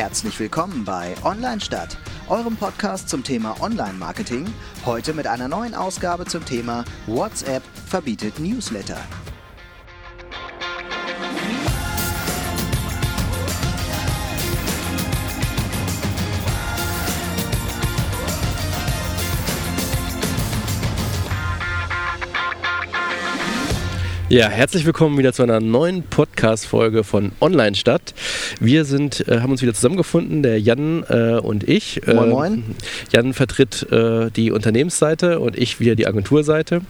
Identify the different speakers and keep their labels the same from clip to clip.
Speaker 1: Herzlich willkommen bei Online Stadt, eurem Podcast zum Thema Online-Marketing. Heute mit einer neuen Ausgabe zum Thema WhatsApp verbietet Newsletter.
Speaker 2: Ja, herzlich willkommen wieder zu einer neuen Podcast-Folge von Online Stadt. Wir sind, äh, haben uns wieder zusammengefunden, der Jan äh, und ich.
Speaker 1: Moin, moin.
Speaker 2: Ähm, Jan vertritt äh, die Unternehmensseite und ich wieder die Agenturseite.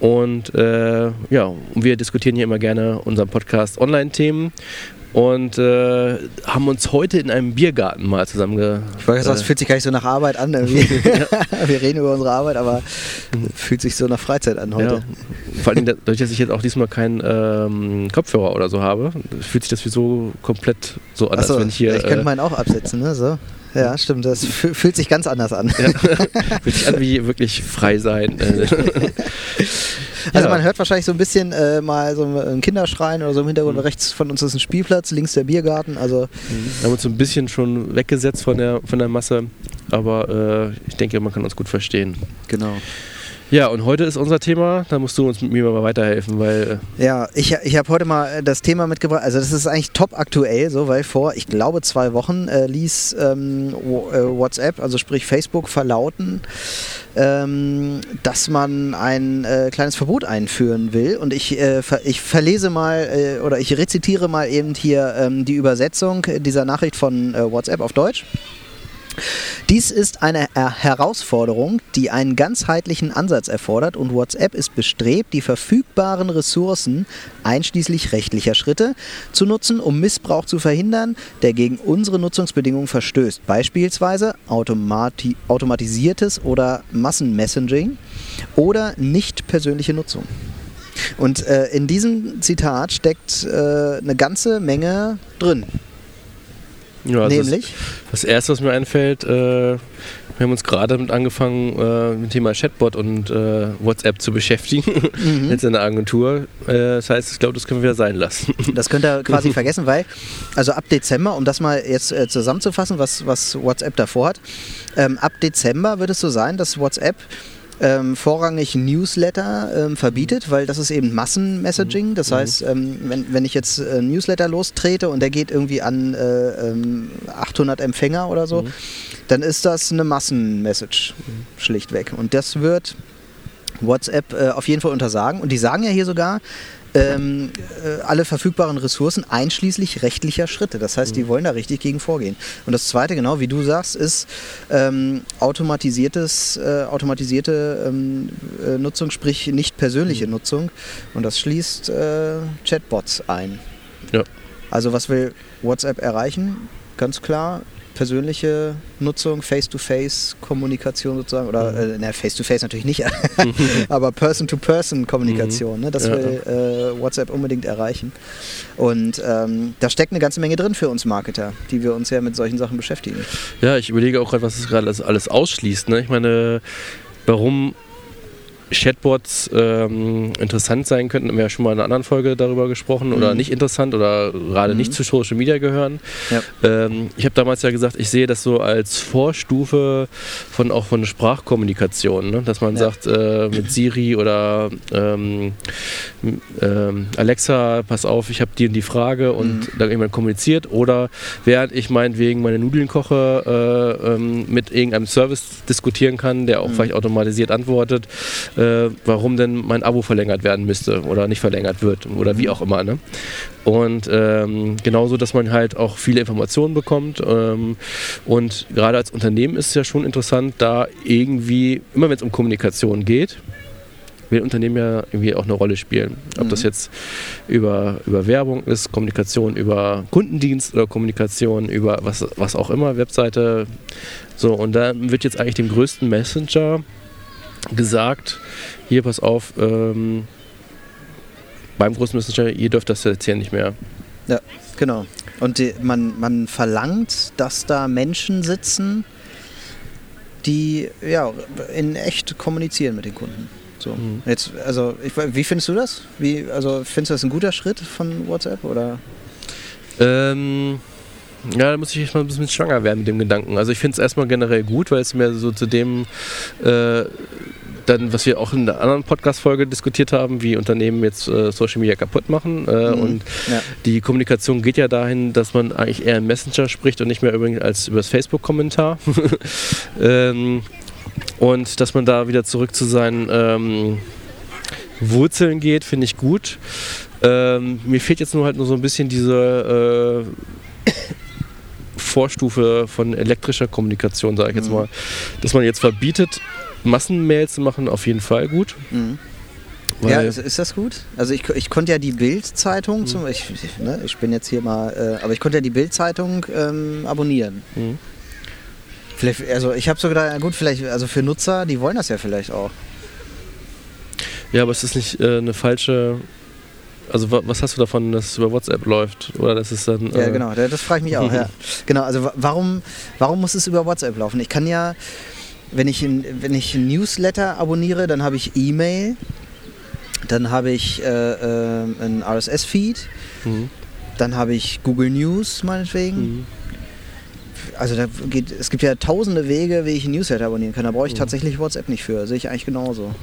Speaker 2: Und äh, ja, wir diskutieren hier immer gerne unseren Podcast Online-Themen und äh, haben uns heute in einem Biergarten mal zusammenge...
Speaker 1: Ich wollte sagen, es
Speaker 2: äh,
Speaker 1: fühlt sich gar nicht so nach Arbeit an. irgendwie. Wir reden über unsere Arbeit, aber fühlt sich so nach Freizeit an heute.
Speaker 2: Ja. Vor allem dadurch, dass ich jetzt auch diesmal keinen ähm, Kopfhörer oder so habe, fühlt sich das wie so komplett so an,
Speaker 1: Achso,
Speaker 2: als wenn ich hier.
Speaker 1: ich könnte
Speaker 2: äh,
Speaker 1: meinen auch absetzen, ne? So. Ja, stimmt. Das fü- fühlt sich ganz anders an.
Speaker 2: ja, fühlt sich an wie wirklich frei sein. Äh,
Speaker 1: Also
Speaker 2: ja.
Speaker 1: man hört wahrscheinlich so ein bisschen äh, mal so ein Kinderschreien oder so im Hintergrund.
Speaker 2: Mhm.
Speaker 1: Rechts von uns ist ein Spielplatz, links der Biergarten. Also
Speaker 2: Wir haben uns so ein bisschen schon weggesetzt von der, von der Masse, aber äh, ich denke, man kann uns gut verstehen.
Speaker 1: genau.
Speaker 2: Ja, und heute ist unser Thema, da musst du uns mit mir mal weiterhelfen, weil
Speaker 1: Ja, ich, ich habe heute mal äh, das Thema mitgebracht. Also das ist eigentlich top aktuell, so weil vor, ich glaube, zwei Wochen äh, ließ ähm, äh, WhatsApp, also sprich Facebook, verlauten, ähm, dass man ein äh, kleines Verbot einführen will. Und ich, äh, ver ich verlese mal äh, oder ich rezitiere mal eben hier ähm, die Übersetzung dieser Nachricht von äh, WhatsApp auf Deutsch. Dies ist eine Er- Herausforderung, die einen ganzheitlichen Ansatz erfordert und WhatsApp ist bestrebt, die verfügbaren Ressourcen, einschließlich rechtlicher Schritte, zu nutzen, um Missbrauch zu verhindern, der gegen unsere Nutzungsbedingungen verstößt. Beispielsweise automati automatisiertes oder Massenmessaging oder nicht persönliche Nutzung. Und äh, in diesem Zitat steckt äh, eine ganze Menge drin.
Speaker 2: Ja, also
Speaker 1: Nämlich?
Speaker 2: Das, das erste, was mir einfällt, äh, wir haben uns gerade damit angefangen, äh, mit dem Thema Chatbot und äh, WhatsApp zu beschäftigen.
Speaker 1: Mhm.
Speaker 2: Jetzt in der Agentur. Äh, das heißt, ich glaube, das können wir wieder sein lassen.
Speaker 1: Das könnt ihr quasi vergessen, weil, also ab Dezember, um das mal jetzt äh, zusammenzufassen, was, was WhatsApp davor hat, ähm, ab Dezember wird es so sein, dass WhatsApp ähm, vorrangig Newsletter ähm, verbietet, weil das ist eben Massenmessaging. Das heißt, ähm, wenn, wenn ich jetzt äh, Newsletter lostrete und der geht irgendwie an äh, ähm, 800 Empfänger oder so, dann ist das eine Massenmessage schlichtweg. Und das wird WhatsApp äh, auf jeden Fall untersagen. Und die sagen ja hier sogar, ähm, äh, alle verfügbaren Ressourcen einschließlich rechtlicher Schritte. Das heißt, die wollen da richtig gegen vorgehen. Und das Zweite, genau wie du sagst, ist ähm, automatisiertes, äh, automatisierte ähm, äh, Nutzung, sprich nicht persönliche Nutzung. Und das schließt äh, Chatbots ein.
Speaker 2: Ja.
Speaker 1: Also was will WhatsApp erreichen? Ganz klar, persönliche Nutzung, Face-to-Face-Kommunikation sozusagen, oder
Speaker 2: Mhm.
Speaker 1: äh, Face-to-Face natürlich nicht, aber Person-to-Person-Kommunikation, ne? das
Speaker 2: Ja.
Speaker 1: will äh, WhatsApp unbedingt erreichen. Und ähm, da steckt eine ganze Menge drin für uns Marketer, die wir uns ja mit solchen Sachen beschäftigen.
Speaker 2: Ja, ich überlege auch gerade, was es gerade alles, alles ausschließt. Ne? Ich meine, warum Chatbots ähm, interessant sein könnten, haben wir ja schon mal in einer anderen Folge darüber gesprochen, oder
Speaker 1: Mhm.
Speaker 2: nicht interessant oder gerade
Speaker 1: Mhm.
Speaker 2: nicht zu Social Media gehören.
Speaker 1: Ja.
Speaker 2: Ähm, ich habe damals ja gesagt, ich sehe das so als Vorstufe von auch von Sprachkommunikation, ne? dass man
Speaker 1: Ja.
Speaker 2: sagt, äh, mit Siri oder ähm, ähm, Alexa, pass auf, ich habe und die Frage und
Speaker 1: Mhm.
Speaker 2: dann jemand kommuniziert oder während ich meinetwegen meine Nudeln koche, äh, ähm, mit irgendeinem Service diskutieren kann, der auch
Speaker 1: Mhm.
Speaker 2: vielleicht automatisiert antwortet, äh, warum denn mein Abo verlängert werden müsste oder nicht verlängert wird oder wie auch immer. Ne? Und ähm, genauso, dass man halt auch viele Informationen bekommt. Ähm, und gerade als Unternehmen ist es ja schon interessant, da irgendwie, immer wenn es um Kommunikation geht, will Unternehmen ja irgendwie auch eine Rolle spielen. Ob
Speaker 1: Mhm.
Speaker 2: das jetzt über, über Werbung ist, Kommunikation über Kundendienst oder Kommunikation über was, was auch immer, Webseite. So, und da wird jetzt eigentlich dem größten Messenger gesagt, hier pass auf, ähm, beim großen Messenger, ihr dürft das jetzt hier nicht mehr.
Speaker 1: Ja, genau. Und die, man, man verlangt, dass da Menschen sitzen, die ja, in echt kommunizieren mit den Kunden. So.
Speaker 2: Mhm.
Speaker 1: Jetzt, also, ich, wie findest du das? Wie, also, findest du das ein guter Schritt von WhatsApp? Oder?
Speaker 2: Ähm, Ja, da muss ich mal ein bisschen schwanger werden mit dem Gedanken. Also ich finde es erstmal generell gut, weil es mir so zu dem äh, dann, was wir auch in der anderen Podcast-Folge diskutiert haben, wie Unternehmen jetzt äh, Social Media kaputt machen. Äh, mhm. Und ja. die Kommunikation geht ja dahin, dass man eigentlich eher im Messenger spricht und nicht mehr übrigens als über das Facebook-Kommentar. ähm, und dass man da wieder zurück zu seinen ähm, Wurzeln geht, finde ich gut. Ähm, mir fehlt jetzt nur halt nur so ein bisschen diese äh, Vorstufe von elektrischer Kommunikation, sage ich jetzt mal. Dass man jetzt verbietet, Massenmails zu machen, auf jeden Fall gut.
Speaker 1: Mhm. ja, ist, ist, das gut? Also ich, ich konnte ja die Bild-Zeitung, mhm. ich, ne, ich bin jetzt hier mal, äh, aber ich konnte ja die Bild-Zeitung ähm, abonnieren. Mhm. Vielleicht, also ich habe so gedacht, gut, vielleicht, also für Nutzer, die wollen das ja vielleicht auch.
Speaker 2: Ja, aber es ist nicht äh, eine falsche. Also was hast du davon, dass es über WhatsApp läuft? Oder das ist dann.
Speaker 1: Äh ja, genau, das frage ich mich auch, ja. Genau, also warum, warum muss es über WhatsApp laufen? Ich kann ja, wenn ich, in, wenn ich ein Newsletter abonniere, dann habe ich E-Mail, dann habe ich äh, äh, einen RSS-Feed, mhm. dann habe ich Google News meinetwegen. Mhm also da geht, es gibt ja tausende Wege, wie ich ein Newsletter abonnieren kann. Da brauche ich mhm. tatsächlich WhatsApp nicht für. Sehe ich eigentlich genauso.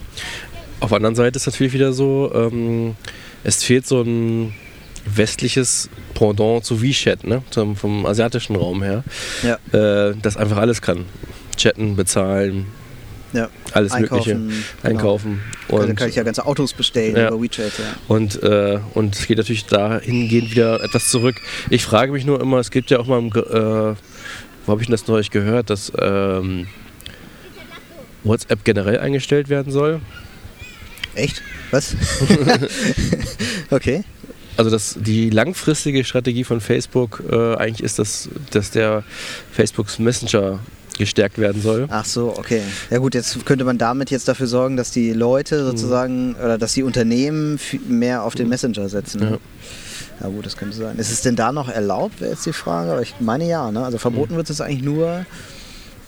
Speaker 2: Auf der anderen Seite ist natürlich wieder so, ähm, es fehlt so ein westliches Pendant zu WeChat, ne? Zum, vom asiatischen Raum her. Ja. Äh, das einfach alles kann. Chatten, bezahlen, ja. alles Einkaufen, Mögliche. Genau. Einkaufen.
Speaker 1: Und dann kann ich ja ganze Autos bestellen ja. über WeChat. Ja.
Speaker 2: Und, äh, und es geht natürlich dahingehend wieder etwas zurück. Ich frage mich nur immer, es gibt ja auch mal, äh, wo habe ich denn das neulich gehört, dass ähm, WhatsApp generell eingestellt werden soll.
Speaker 1: Echt? Was? okay.
Speaker 2: Also dass die langfristige Strategie von Facebook äh, eigentlich ist, dass, dass der Facebooks Messenger gestärkt werden soll.
Speaker 1: Ach so, okay. Ja gut, jetzt könnte man damit jetzt dafür sorgen, dass die Leute sozusagen mhm. oder dass die Unternehmen mehr auf den Messenger setzen. Ja. Ja gut, das könnte sein. Ist es denn da noch erlaubt, wäre jetzt die Frage. Aber ich meine ja, ne? Also verboten mhm. wird es eigentlich nur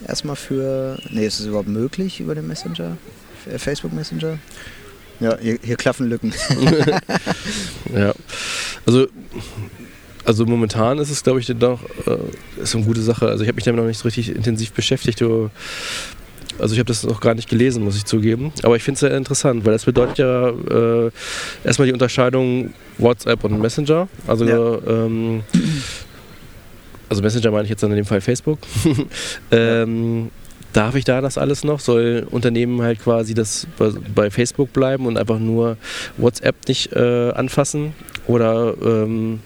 Speaker 1: erstmal für. Nee, ist es überhaupt möglich über den Messenger? Facebook Messenger? Ja, hier, hier klaffen Lücken.
Speaker 2: ja. Also also momentan ist es, glaube ich, doch äh, ist eine gute Sache. Also ich habe mich damit noch nicht so richtig intensiv beschäftigt. Also ich habe das noch gar nicht gelesen, muss ich zugeben. Aber ich finde es sehr interessant, weil das bedeutet ja äh, erstmal die Unterscheidung WhatsApp und Messenger. Also, ja. ähm, also Messenger meine ich jetzt in dem Fall Facebook. ähm, darf ich da das alles noch? Soll Unternehmen halt quasi das bei Facebook bleiben und einfach nur WhatsApp nicht äh, anfassen? Oder ähm,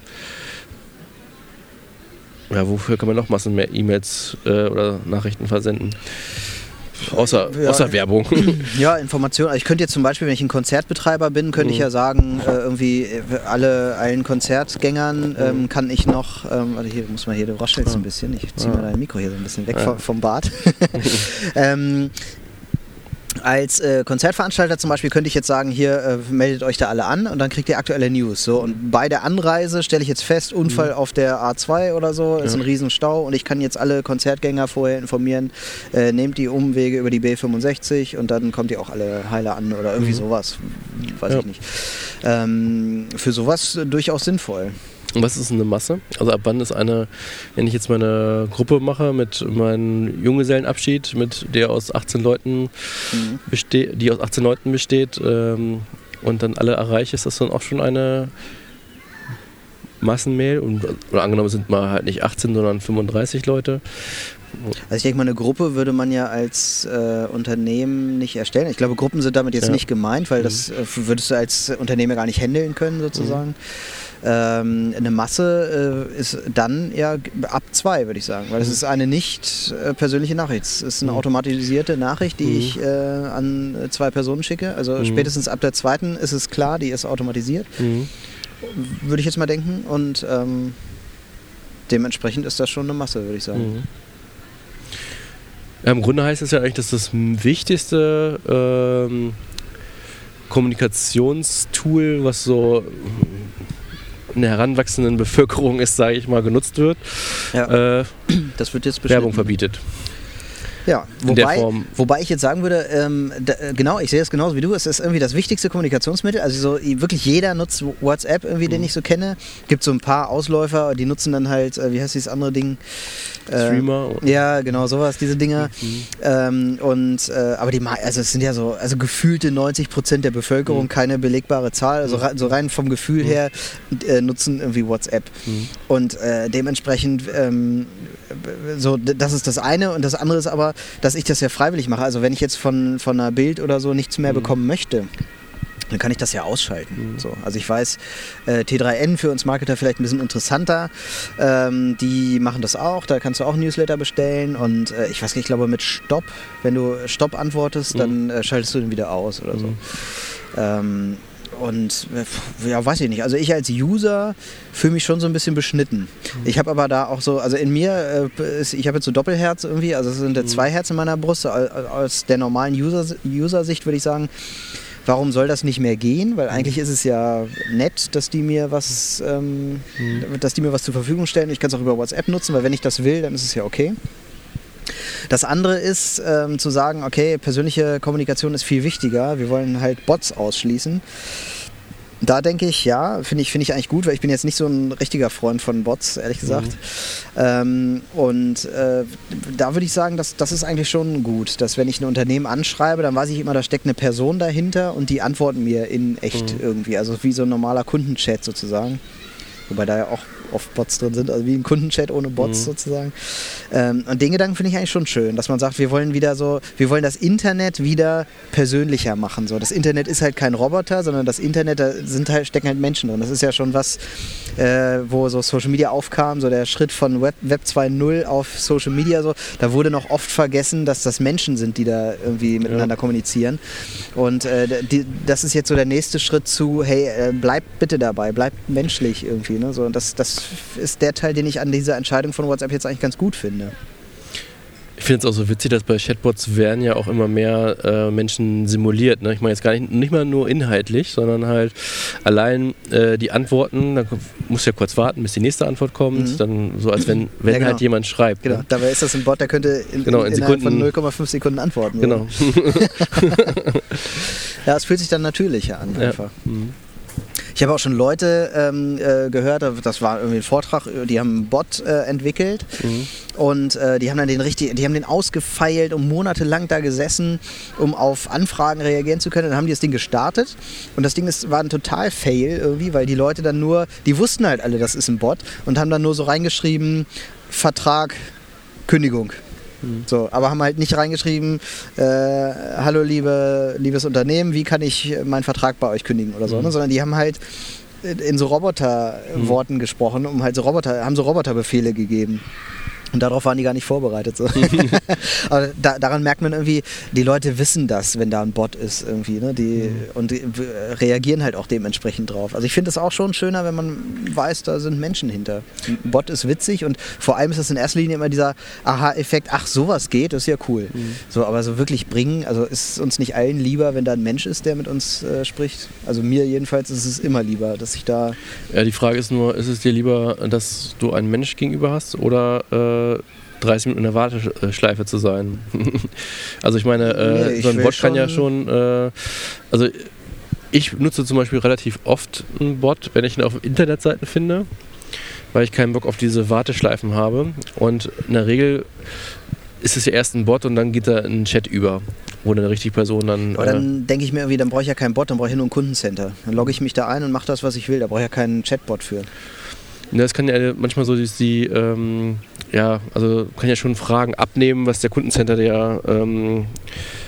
Speaker 2: ja, wofür kann man noch Massen mehr E-Mails äh, oder Nachrichten versenden? Außer, ja, außer Werbung.
Speaker 1: Ja, Informationen. Also ich könnte jetzt zum Beispiel, wenn ich ein Konzertbetreiber bin, könnte mhm. ich ja sagen, äh, irgendwie äh, alle, allen Konzertgängern ähm, mhm. kann ich noch, ähm, warte, hier muss man hier, du raschelst ein bisschen, ich ziehe mal dein Mikro hier so ein bisschen weg ja. vom Bad. ähm, als äh, Konzertveranstalter zum Beispiel könnte ich jetzt sagen, hier äh, meldet euch da alle an und dann kriegt ihr aktuelle News. So. Und bei der Anreise stelle ich jetzt fest, Unfall mhm. auf der A2 oder so, ist ja. ein Riesenstau und ich kann jetzt alle Konzertgänger vorher informieren, äh, nehmt die Umwege über die B65 und dann kommt ihr auch alle heiler an oder irgendwie mhm. sowas. Weiß ja. ich nicht. Ähm, für sowas durchaus sinnvoll.
Speaker 2: Was ist eine Masse? Also ab wann ist eine, wenn ich jetzt meine Gruppe mache mit meinem Junggesellenabschied, mit der aus 18 Leuten mhm. besteht, die aus 18 Leuten besteht ähm, und dann alle erreiche, ist das dann auch schon eine Massenmail? Und, oder angenommen sind mal halt nicht 18, sondern 35 Leute.
Speaker 1: Also ich denke mal, eine Gruppe würde man ja als äh, Unternehmen nicht erstellen. Ich glaube, Gruppen sind damit jetzt ja. nicht gemeint, weil mhm. das äh, würdest du als Unternehmer gar nicht handeln können sozusagen. Mhm. Ähm, eine Masse äh, ist dann ja ab zwei, würde ich sagen, weil es mhm. ist eine nicht äh, persönliche Nachricht. Es ist eine mhm. automatisierte Nachricht, die mhm. ich äh, an zwei Personen schicke. Also mhm. spätestens ab der zweiten ist es klar, die ist automatisiert. Mhm. Würde ich jetzt mal denken. Und ähm, dementsprechend ist das schon eine Masse, würde ich sagen.
Speaker 2: Mhm. Ja, Im Grunde heißt es ja eigentlich, dass das wichtigste ähm, Kommunikationstool, was so in der heranwachsenden Bevölkerung ist, sage ich mal, genutzt wird, ja. äh,
Speaker 1: das wird jetzt
Speaker 2: Werbung verbietet.
Speaker 1: Ja, wobei, wobei ich jetzt sagen würde, ähm, da, genau, ich sehe es genauso wie du, es ist irgendwie das wichtigste Kommunikationsmittel. Also so wirklich jeder nutzt WhatsApp irgendwie, mhm. den ich so kenne. Gibt so ein paar Ausläufer, die nutzen dann halt, äh, wie heißt dieses andere Ding?
Speaker 2: Äh, Streamer.
Speaker 1: Ja, genau, sowas, diese Dinger. Mhm. Ähm, und äh, aber die also es sind ja so, also gefühlte 90 Prozent der Bevölkerung, mhm. keine belegbare Zahl, also mhm. so rein vom Gefühl mhm. her äh, nutzen irgendwie WhatsApp. Mhm. Und äh, dementsprechend ähm, so, das ist das eine und das andere ist aber, dass ich das ja freiwillig mache. Also wenn ich jetzt von, von einer Bild oder so nichts mehr mhm. bekommen möchte, dann kann ich das ja ausschalten. Mhm. So, also ich weiß, äh, T3N für uns Marketer vielleicht ein bisschen interessanter. Ähm, die machen das auch. Da kannst du auch Newsletter bestellen. Und äh, ich weiß nicht, ich glaube mit Stopp, wenn du Stopp antwortest, mhm. dann äh, schaltest du den wieder aus oder so. Mhm. Ähm, und ja, weiß ich nicht. Also ich als User fühle mich schon so ein bisschen beschnitten. Ich habe aber da auch so, also in mir, äh, ist, ich habe jetzt so Doppelherz irgendwie, also es sind mhm. zwei Herzen in meiner Brust. Aus der normalen User-Sicht User würde ich sagen, warum soll das nicht mehr gehen? Weil eigentlich ist es ja nett, dass die mir was, ähm, mhm. dass die mir was zur Verfügung stellen. Ich kann es auch über WhatsApp nutzen, weil wenn ich das will, dann ist es ja okay. Das andere ist ähm, zu sagen, okay, persönliche Kommunikation ist viel wichtiger. Wir wollen halt Bots ausschließen. Da denke ich, ja, finde ich, find ich eigentlich gut, weil ich bin jetzt nicht so ein richtiger Freund von Bots, ehrlich gesagt. Mhm. Ähm, und äh, da würde ich sagen, dass, das ist eigentlich schon gut, dass wenn ich ein Unternehmen anschreibe, dann weiß ich immer, da steckt eine Person dahinter und die antworten mir in echt mhm. irgendwie. Also wie so ein normaler Kundenchat sozusagen. Wobei da ja auch oft Bots drin sind, also wie ein Kundenchat ohne Bots mhm. sozusagen. Ähm, und den Gedanken finde ich eigentlich schon schön, dass man sagt, wir wollen wieder so, wir wollen das Internet wieder persönlicher machen. So, das Internet ist halt kein Roboter, sondern das Internet, da sind halt, stecken halt Menschen drin. Das ist ja schon was, äh, wo so Social Media aufkam, so der Schritt von Web, Web 2.0 auf Social Media, so, da wurde noch oft vergessen, dass das Menschen sind, die da irgendwie miteinander ja. kommunizieren. Und äh, die, das ist jetzt so der nächste Schritt zu, hey, äh, bleibt bitte dabei, bleibt menschlich irgendwie. Ne? So, und das, das ist der Teil, den ich an dieser Entscheidung von WhatsApp jetzt eigentlich ganz gut finde.
Speaker 2: Ich finde es auch so witzig, dass bei Chatbots werden ja auch immer mehr äh, Menschen simuliert. Ne? Ich meine jetzt gar nicht, nicht mal nur inhaltlich, sondern halt allein äh, die Antworten, da muss ja kurz warten, bis die nächste Antwort kommt, mhm. dann so als wenn, wenn ja, genau. halt jemand schreibt.
Speaker 1: Genau, ne? dabei ist das ein Bot, der könnte in, genau, in, in Sekunden, von 0,5 Sekunden antworten.
Speaker 2: Genau.
Speaker 1: ja, es fühlt sich dann natürlicher an einfach. Ja. Mhm. Ich habe auch schon Leute ähm, äh, gehört, das war irgendwie ein Vortrag, die haben einen Bot äh, entwickelt mhm. und äh, die haben dann den richtig, die haben den ausgefeilt und monatelang da gesessen, um auf Anfragen reagieren zu können. Dann haben die das Ding gestartet und das Ding ist, war ein total Fail irgendwie, weil die Leute dann nur, die wussten halt alle, das ist ein Bot und haben dann nur so reingeschrieben, Vertrag, Kündigung. So, aber haben halt nicht reingeschrieben, äh, hallo liebe, liebes Unternehmen, wie kann ich meinen Vertrag bei euch kündigen oder so, mhm. ne? sondern die haben halt in so Roboterworten mhm. gesprochen, um halt so Roboter, haben so Roboterbefehle gegeben. Und darauf waren die gar nicht vorbereitet. So. Aber da, daran merkt man irgendwie, die Leute wissen das, wenn da ein Bot ist irgendwie. Ne? Die, mhm. Und die reagieren halt auch dementsprechend drauf. Also ich finde es auch schon schöner, wenn man weiß, da sind Menschen hinter. Ein Bot ist witzig und vor allem ist das in erster Linie immer dieser Aha-Effekt, ach sowas geht, das ist ja cool. Mhm. So, aber so wirklich bringen, also ist uns nicht allen lieber, wenn da ein Mensch ist, der mit uns äh, spricht. Also mir jedenfalls ist es immer lieber, dass ich da...
Speaker 2: Ja, die Frage ist nur, ist es dir lieber, dass du einen Mensch gegenüber hast oder... Äh 30 Minuten in der Warteschleife zu sein. also ich meine, äh, nee, so ein Bot kann ja schon, äh, also ich nutze zum Beispiel relativ oft einen Bot, wenn ich ihn auf Internetseiten finde, weil ich keinen Bock auf diese Warteschleifen habe. Und in der Regel ist es ja erst ein Bot und dann geht da ein Chat über, wo eine richtige Person dann.
Speaker 1: Aber dann äh, denke ich mir irgendwie, dann brauche ich ja keinen Bot, dann brauche ich nur ein Kundencenter. Dann logge ich mich da ein und mache das, was ich will. Da brauche ich ja keinen Chatbot für.
Speaker 2: Das kann ja manchmal so die, ähm, ja, also kann ja schon Fragen abnehmen, was der Kundencenter ja ähm,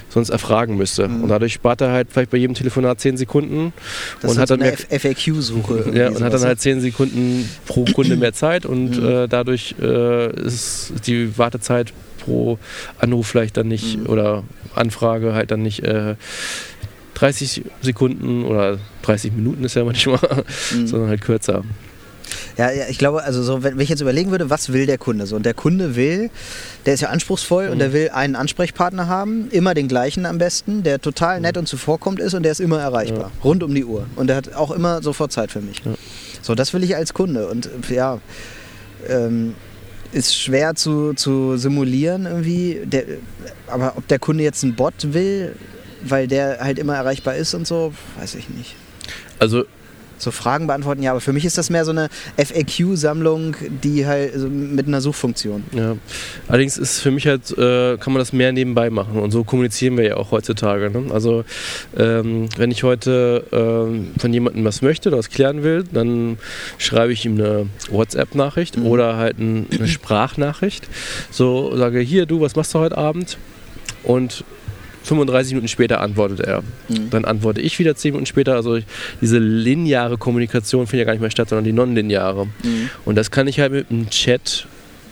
Speaker 2: sonst erfragen müsste. Mhm. Und dadurch spart er halt vielleicht bei jedem Telefonat 10 Sekunden.
Speaker 1: Das
Speaker 2: und
Speaker 1: hat so dann eine FAQ-Suche.
Speaker 2: Ja, und hat dann halt 10 Sekunden pro Kunde mehr Zeit und mhm. äh, dadurch äh, ist die Wartezeit pro Anruf vielleicht dann nicht mhm. oder Anfrage halt dann nicht äh, 30 Sekunden oder 30 Minuten ist ja manchmal, mhm. sondern halt kürzer.
Speaker 1: Ja, ja, ich glaube, also so, wenn ich jetzt überlegen würde, was will der Kunde so? Und der Kunde will, der ist ja anspruchsvoll mhm. und der mhm. will einen Ansprechpartner haben, immer den gleichen am besten, der total nett mhm. und zuvorkommt ist und der ist immer erreichbar, ja. rund um die Uhr. Und der hat auch immer sofort Zeit für mich. Ja. So, das will ich als Kunde. Und ja, ähm, ist schwer zu, zu simulieren irgendwie. Der, aber ob der Kunde jetzt einen Bot will, weil der halt immer erreichbar ist und so, weiß ich nicht.
Speaker 2: Also
Speaker 1: so Fragen beantworten, ja, aber für mich ist das mehr so eine FAQ-Sammlung, die halt also mit einer Suchfunktion.
Speaker 2: Ja. Allerdings ist für mich halt, äh, kann man das mehr nebenbei machen und so kommunizieren wir ja auch heutzutage. Ne? Also ähm, wenn ich heute ähm, von jemandem was möchte oder was klären will, dann schreibe ich ihm eine WhatsApp-Nachricht mhm. oder halt ein, eine Sprachnachricht. So sage hier, du, was machst du heute Abend? Und 35 Minuten später antwortet er. Mhm. Dann antworte ich wieder 10 Minuten später. Also diese lineare Kommunikation findet ja gar nicht mehr statt, sondern die nonlineare. Mhm. Und das kann ich halt mit einem Chat,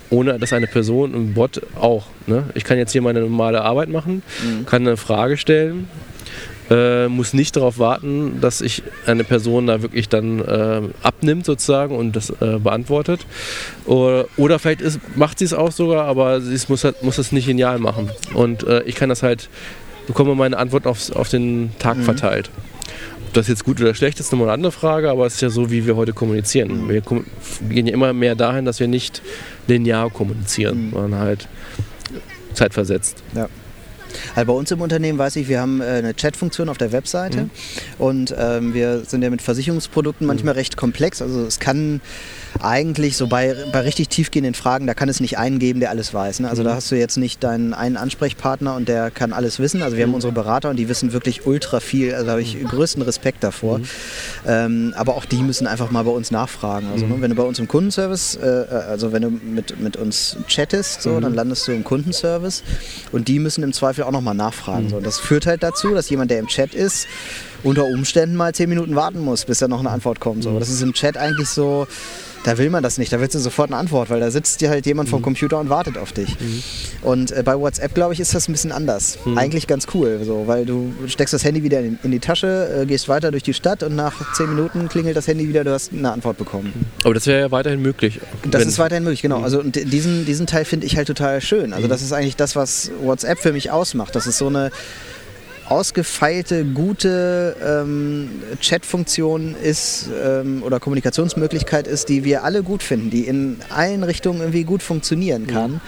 Speaker 2: ohne dass eine Person, ein Bot auch. Ne? Ich kann jetzt hier meine normale Arbeit machen, mhm. kann eine Frage stellen, äh, muss nicht darauf warten, dass ich eine Person da wirklich dann äh, abnimmt sozusagen und das äh, beantwortet. Oder, oder vielleicht ist, macht sie es auch sogar, aber sie muss, halt, muss es nicht genial machen. Und äh, ich kann das halt, bekomme meine Antwort aufs, auf den Tag mhm. verteilt. Ob das jetzt gut oder schlecht ist, nochmal eine andere Frage, aber es ist ja so, wie wir heute kommunizieren. Mhm. Wir, kom gehen ja immer mehr dahin, dass wir nicht linear kommunizieren, mhm. sondern halt zeitversetzt.
Speaker 1: Ja. Also bei uns im Unternehmen weiß ich, wir haben äh, eine Chat-Funktion auf der Webseite mhm. und ähm, wir sind ja mit Versicherungsprodukten manchmal mhm. recht komplex. Also es kann eigentlich so bei, bei richtig tiefgehenden Fragen, da kann es nicht einen geben, der alles weiß. Ne? Also mhm. da hast du jetzt nicht deinen einen Ansprechpartner und der kann alles wissen. Also wir haben mhm. unsere Berater und die wissen wirklich ultra viel. Also da habe ich mhm. größten Respekt davor. Mhm. Ähm, aber auch die müssen einfach mal bei uns nachfragen. Also ne, wenn du bei uns im Kundenservice, äh, äh, also wenn du mit, mit uns chattest, so, dann landest du im Kundenservice und die müssen im Zweifel auch nochmal nachfragen. So. Und das führt halt dazu, dass jemand, der im Chat ist, unter Umständen mal zehn Minuten warten muss, bis da noch eine Antwort kommt. So. Das ist im Chat eigentlich so da will man das nicht. Da willst du sofort eine Antwort, weil da sitzt dir halt jemand mhm. vom Computer und wartet auf dich. Mhm. Und äh, bei WhatsApp, glaube ich, ist das ein bisschen anders. Mhm. Eigentlich ganz cool, so, weil du steckst das Handy wieder in, in die Tasche, äh, gehst weiter durch die Stadt und nach zehn Minuten klingelt das Handy wieder, du hast eine Antwort bekommen.
Speaker 2: Mhm. Aber das wäre ja weiterhin möglich.
Speaker 1: Das ist weiterhin möglich, genau. Mhm. Also diesen, diesen Teil finde ich halt total schön. Also mhm. das ist eigentlich das, was WhatsApp für mich ausmacht. Das ist so eine ausgefeilte, gute ähm, Chat-Funktion ist ähm, oder Kommunikationsmöglichkeit ist, die wir alle gut finden, die in allen Richtungen irgendwie gut funktionieren kann. Mhm.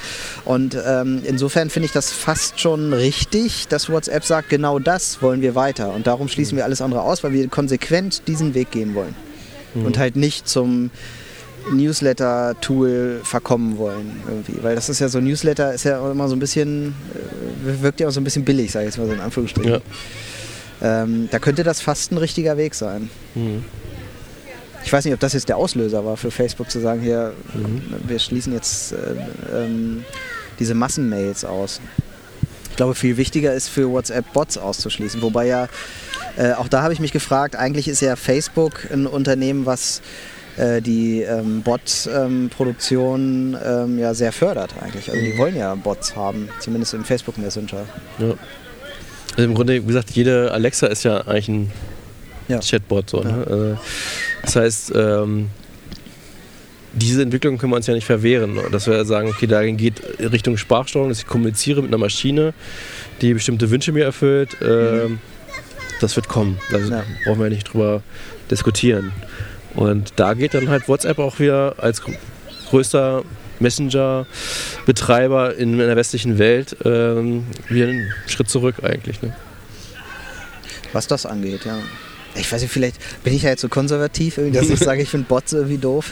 Speaker 1: Und ähm, insofern finde ich das fast schon richtig, dass WhatsApp sagt, genau das wollen wir weiter. Und darum schließen mhm. wir alles andere aus, weil wir konsequent diesen Weg gehen wollen. Mhm. Und halt nicht zum Newsletter-Tool verkommen wollen irgendwie. Weil das ist ja so, Newsletter ist ja immer so ein bisschen, äh, wirkt ja auch so ein bisschen billig, sage ich jetzt mal so in Anführungsstrichen. Ja. Ähm, da könnte das fast ein richtiger Weg sein. Mhm. Ich weiß nicht, ob das jetzt der Auslöser war für Facebook zu sagen, hier, mhm. wir schließen jetzt äh, ähm, diese Massenmails aus. Ich glaube, viel wichtiger ist für WhatsApp Bots auszuschließen. Wobei ja, äh, auch da habe ich mich gefragt, eigentlich ist ja Facebook ein Unternehmen, was äh, die ähm, Bot-Produktion ähm, ja sehr fördert eigentlich. Also die wollen ja Bots haben, zumindest im Facebook Messenger. Ja.
Speaker 2: Also im Grunde, wie gesagt, jede Alexa ist ja eigentlich ein ja. Chatbot. So, ne? ja. ne? Das heißt, ähm, diese Entwicklung können wir uns ja nicht verwehren. Dass wir sagen, okay, dahin geht Richtung Sprachsteuerung, dass ich kommuniziere mit einer Maschine, die bestimmte Wünsche mir erfüllt. Mhm. Das wird kommen. Da ja. brauchen wir nicht drüber diskutieren. Und da geht dann halt WhatsApp auch wieder als größter Messenger-Betreiber in der westlichen Welt ähm, wieder einen Schritt zurück eigentlich. Ne?
Speaker 1: Was das angeht, ja. Ich weiß nicht, vielleicht bin ich ja jetzt so konservativ, dass ich sage, ich finde Bots irgendwie doof.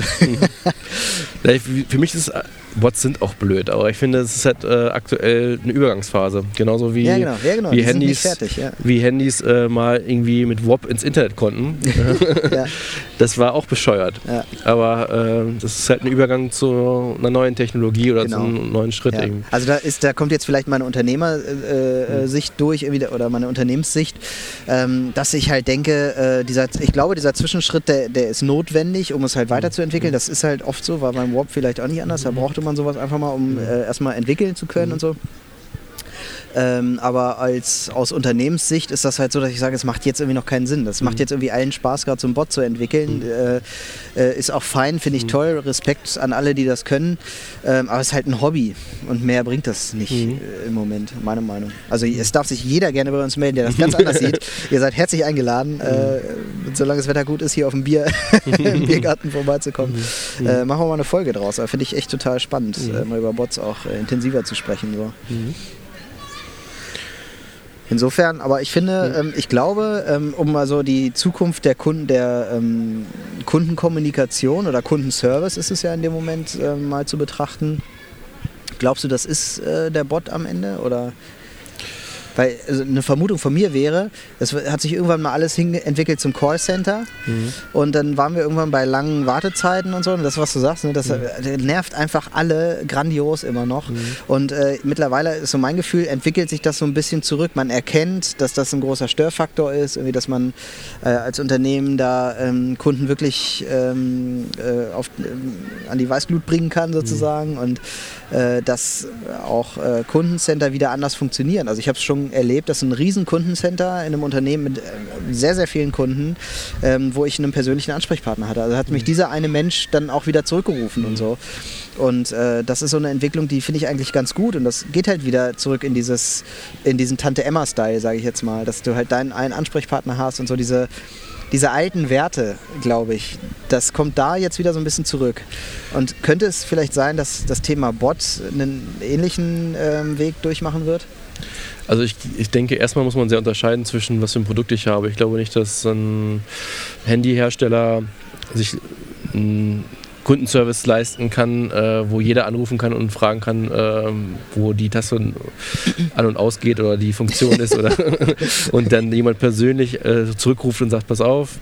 Speaker 2: Für mich ist es Bots sind auch blöd, aber ich finde, es ist halt äh, aktuell eine Übergangsphase. Genauso wie,
Speaker 1: ja, genau. Ja, genau.
Speaker 2: wie Handys, fertig, ja. wie Handys äh, mal irgendwie mit WAP ins Internet konnten. das war auch bescheuert. Aber äh, das ist halt ein Übergang zu einer neuen Technologie oder genau. zu einem neuen Schritt.
Speaker 1: Also da, ist, da kommt jetzt vielleicht meine Unternehmersicht mhm. durch oder meine Unternehmenssicht, ähm, dass ich halt denke, äh, dieser, ich glaube, dieser Zwischenschritt, der, der ist notwendig, um es halt weiterzuentwickeln. Mhm. Das ist halt oft so, war beim WAP vielleicht auch nicht anders. Da brauchte man sowas einfach mal, um äh, erstmal entwickeln zu können mhm. und so. Ähm, aber als aus Unternehmenssicht ist das halt so, dass ich sage, es macht jetzt irgendwie noch keinen Sinn. Das mhm. macht jetzt irgendwie allen Spaß, gerade so einen Bot zu entwickeln. Mhm. Äh, äh, ist auch fein, finde ich mhm. toll. Respekt an alle, die das können. Ähm, aber es ist halt ein Hobby und mehr bringt das nicht mhm. äh, im Moment, meine Meinung. Also es darf sich jeder gerne bei uns melden, der das ganz anders sieht. Ihr seid herzlich eingeladen, äh, solange das Wetter gut ist, hier auf dem Bier im Biergarten vorbeizukommen. Mhm. Äh, machen wir mal eine Folge draus. Finde ich echt total spannend, äh, mal über Bots auch intensiver zu sprechen. So. Insofern, aber ich finde, ähm, ich glaube, ähm, um mal so die Zukunft der Kunden, der ähm, Kundenkommunikation oder Kundenservice ist es ja in dem Moment ähm, mal zu betrachten. Glaubst du, das ist äh, der Bot am Ende oder? Weil also eine Vermutung von mir wäre, es hat sich irgendwann mal alles entwickelt zum Callcenter mhm. und dann waren wir irgendwann bei langen Wartezeiten und so. Und das, was du sagst, ne, das mhm. nervt einfach alle grandios immer noch. Mhm. Und äh, mittlerweile ist so mein Gefühl, entwickelt sich das so ein bisschen zurück. Man erkennt, dass das ein großer Störfaktor ist, irgendwie, dass man äh, als Unternehmen da ähm, Kunden wirklich ähm, äh, auf, ähm, an die Weißglut bringen kann sozusagen mhm. und äh, dass auch äh, Kundencenter wieder anders funktionieren. Also ich habe es schon erlebt, dass ein riesen Kundencenter in einem Unternehmen mit äh, sehr, sehr vielen Kunden, ähm, wo ich einen persönlichen Ansprechpartner hatte. Also hat mich mhm. dieser eine Mensch dann auch wieder zurückgerufen und mhm. so. Und äh, das ist so eine Entwicklung, die finde ich eigentlich ganz gut. Und das geht halt wieder zurück in dieses, in diesen Tante-Emma-Style, sage ich jetzt mal, dass du halt deinen einen Ansprechpartner hast und so diese diese alten Werte, glaube ich, das kommt da jetzt wieder so ein bisschen zurück. Und könnte es vielleicht sein, dass das Thema Bot einen ähnlichen ähm, Weg durchmachen wird?
Speaker 2: Also ich, ich denke, erstmal muss man sehr unterscheiden zwischen, was für ein Produkt ich habe. Ich glaube nicht, dass ein Handyhersteller sich Kundenservice leisten kann, äh, wo jeder anrufen kann und fragen kann, äh, wo die Taste an und ausgeht oder die Funktion ist oder und dann jemand persönlich äh, zurückruft und sagt, pass auf,